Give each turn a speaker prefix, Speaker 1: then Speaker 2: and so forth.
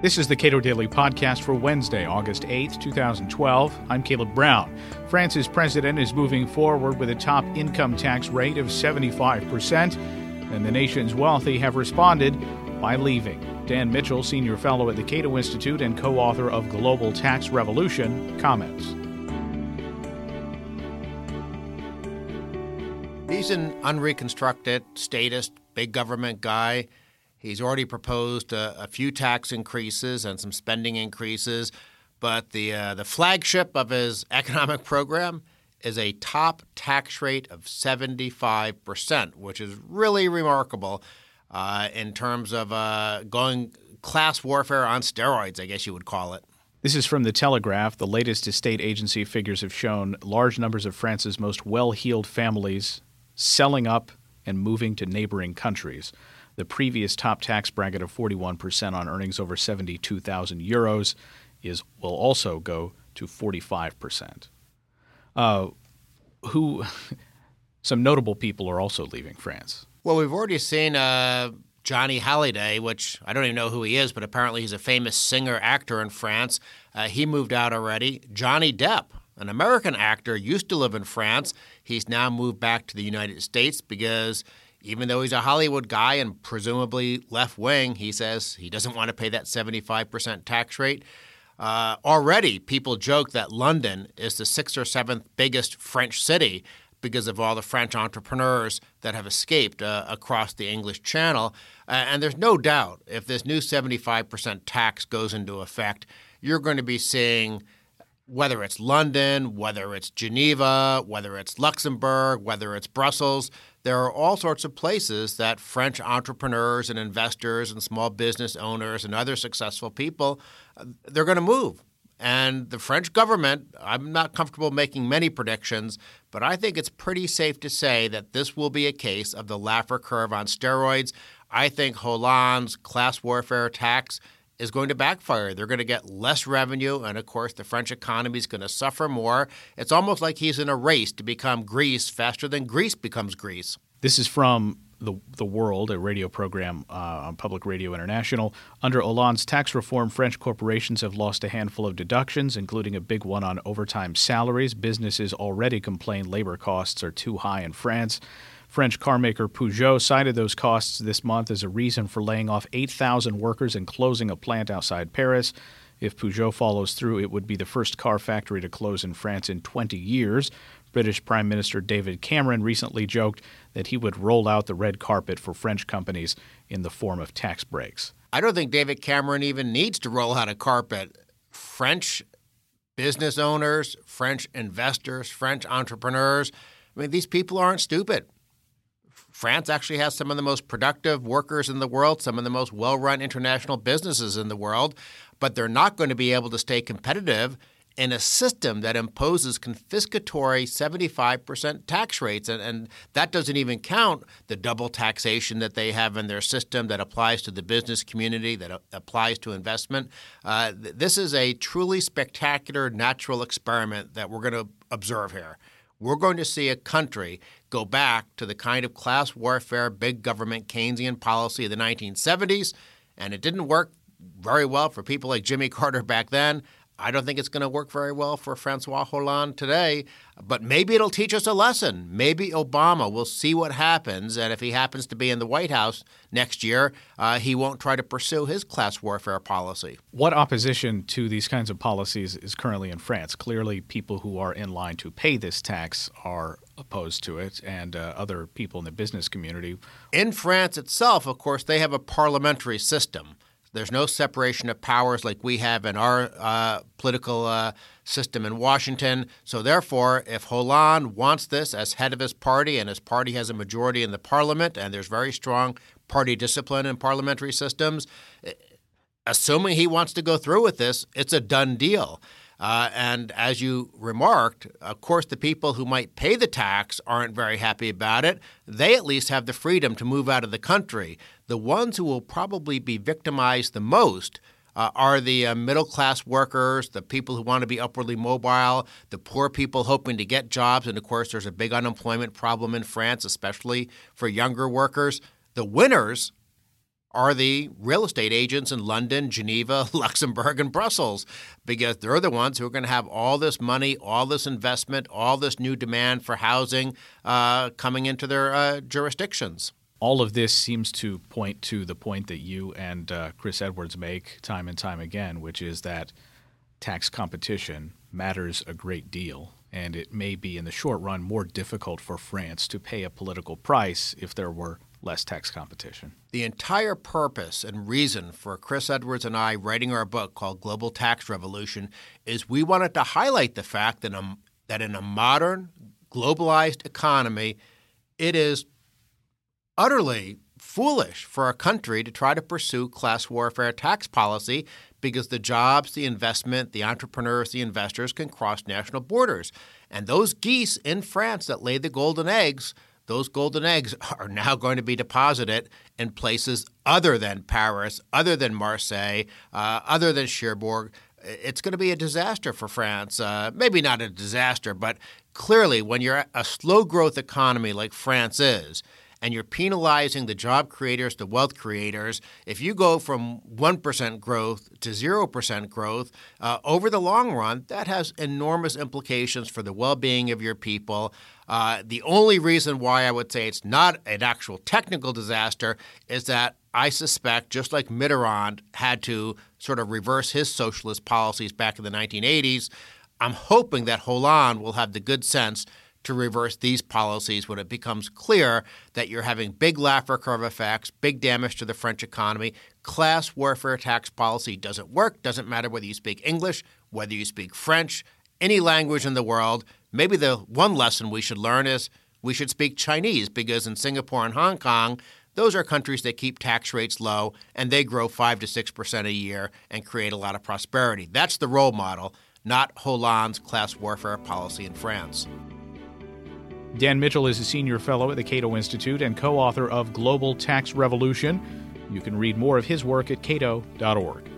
Speaker 1: This is the Cato Daily Podcast for Wednesday, August 8th, 2012. I'm Caleb Brown. France's president is moving forward with a top income tax rate of 75%, and the nation's wealthy have responded by leaving. Dan Mitchell, senior fellow at the Cato Institute and co author of Global Tax Revolution, comments.
Speaker 2: He's an unreconstructed, statist, big government guy. He's already proposed a, a few tax increases and some spending increases, but the uh, the flagship of his economic program is a top tax rate of 75%, which is really remarkable uh, in terms of uh, going class warfare on steroids, I guess you would call it.
Speaker 1: This is from The Telegraph. The latest estate agency figures have shown large numbers of France's most well heeled families selling up and moving to neighboring countries. The previous top tax bracket of 41% on earnings over 72,000 euros is will also go to 45%. Uh, who some notable people are also leaving France.
Speaker 2: Well, we've already seen uh, Johnny Hallyday, which I don't even know who he is, but apparently he's a famous singer actor in France. Uh, he moved out already. Johnny Depp, an American actor, used to live in France. He's now moved back to the United States because even though he's a Hollywood guy and presumably left wing, he says he doesn't want to pay that 75% tax rate. Uh, already, people joke that London is the sixth or seventh biggest French city because of all the French entrepreneurs that have escaped uh, across the English Channel. Uh, and there's no doubt if this new 75% tax goes into effect, you're going to be seeing whether it's London, whether it's Geneva, whether it's Luxembourg, whether it's Brussels, there are all sorts of places that French entrepreneurs and investors and small business owners and other successful people uh, they're going to move. And the French government, I'm not comfortable making many predictions, but I think it's pretty safe to say that this will be a case of the Laffer curve on steroids. I think Hollande's class warfare tax is going to backfire. They're going to get less revenue, and of course, the French economy is going to suffer more. It's almost like he's in a race to become Greece faster than Greece becomes Greece.
Speaker 1: This is from the, the World, a radio program uh, on Public Radio International. Under Hollande's tax reform, French corporations have lost a handful of deductions, including a big one on overtime salaries. Businesses already complain labor costs are too high in France. French carmaker Peugeot cited those costs this month as a reason for laying off 8,000 workers and closing a plant outside Paris. If Peugeot follows through, it would be the first car factory to close in France in 20 years. British Prime Minister David Cameron recently joked that he would roll out the red carpet for French companies in the form of tax breaks.
Speaker 2: I don't think David Cameron even needs to roll out a carpet. French business owners, French investors, French entrepreneurs, I mean, these people aren't stupid. France actually has some of the most productive workers in the world, some of the most well run international businesses in the world, but they're not going to be able to stay competitive in a system that imposes confiscatory 75% tax rates. And, and, that doesn't even count the double taxation that they have in their system that applies to the business community, that applies to investment. Uh, this is a truly spectacular natural experiment that we're going to observe here we're going to see a country go back to the kind of class warfare, big government Keynesian policy of the 1970s. And it didn't work very well for people like Jimmy Carter back then. I don't think it's going to work very well for Francois Hollande today, but maybe it'll teach us a lesson. Maybe Obama will see what happens, and if he happens to be in the White House next year, uh, he won't try to pursue his class warfare policy.
Speaker 1: What opposition to these kinds of policies is currently in France? Clearly, people who are in line to pay this tax are opposed to it, and uh, other people in the business community.
Speaker 2: In France itself, of course, they have a parliamentary system. There's no separation of powers like we have in our uh, political uh, system in Washington. So, therefore, if Hollande wants this as head of his party and his party has a majority in the parliament and there's very strong party discipline in parliamentary systems, eh, assuming he wants to go through with this, it's a done deal. Uh, and as you remarked, of course, the people who might pay the tax aren't very happy about it. They at least have the freedom to move out of the country. The ones who will probably be victimized the most uh, are the uh, middle class workers, the people who want to be upwardly mobile, the poor people hoping to get jobs. And of course, there's a big unemployment problem in France, especially for younger workers. The winners are the real estate agents in London, Geneva, Luxembourg, and Brussels, because they're the ones who are going to have all this money, all this investment, all this new demand for housing uh, coming into their uh, jurisdictions.
Speaker 1: All of this seems to point to the point that you and uh, Chris Edwards make time and time again, which is that tax competition matters a great deal and it may be in the short run more difficult for France to pay a political price if there were less tax competition.
Speaker 2: The entire purpose and reason for Chris Edwards and I writing our book called Global Tax Revolution is we wanted to highlight the fact that, a, that in a modern, globalized economy, it is utterly foolish for a country to try to pursue class warfare tax policy because the jobs, the investment, the entrepreneurs, the investors can cross national borders. And those geese in France that lay the golden eggs, those golden eggs are now going to be deposited in places other than Paris, other than Marseille, uh, other than Cherbourg. It's going to be a disaster for France. Uh, maybe not a disaster, but clearly, when you're a slow growth economy like France is, and you're penalizing the job creators, the wealth creators, if you go from 1% growth to 0% growth, uh, over the long run, that has enormous implications for the well being of your people. Uh, the only reason why I would say it's not an actual technical disaster is that I suspect, just like Mitterrand had to sort of reverse his socialist policies back in the 1980s, I'm hoping that Hollande will have the good sense to reverse these policies when it becomes clear that you're having big Laffer curve effects, big damage to the French economy. Class warfare tax policy doesn't work, doesn't matter whether you speak English, whether you speak French, any language in the world. Maybe the one lesson we should learn is we should speak Chinese because in Singapore and Hong Kong, those are countries that keep tax rates low and they grow 5 to 6% a year and create a lot of prosperity. That's the role model, not Hollande's class warfare policy in France.
Speaker 1: Dan Mitchell is a senior fellow at the Cato Institute and co author of Global Tax Revolution. You can read more of his work at cato.org.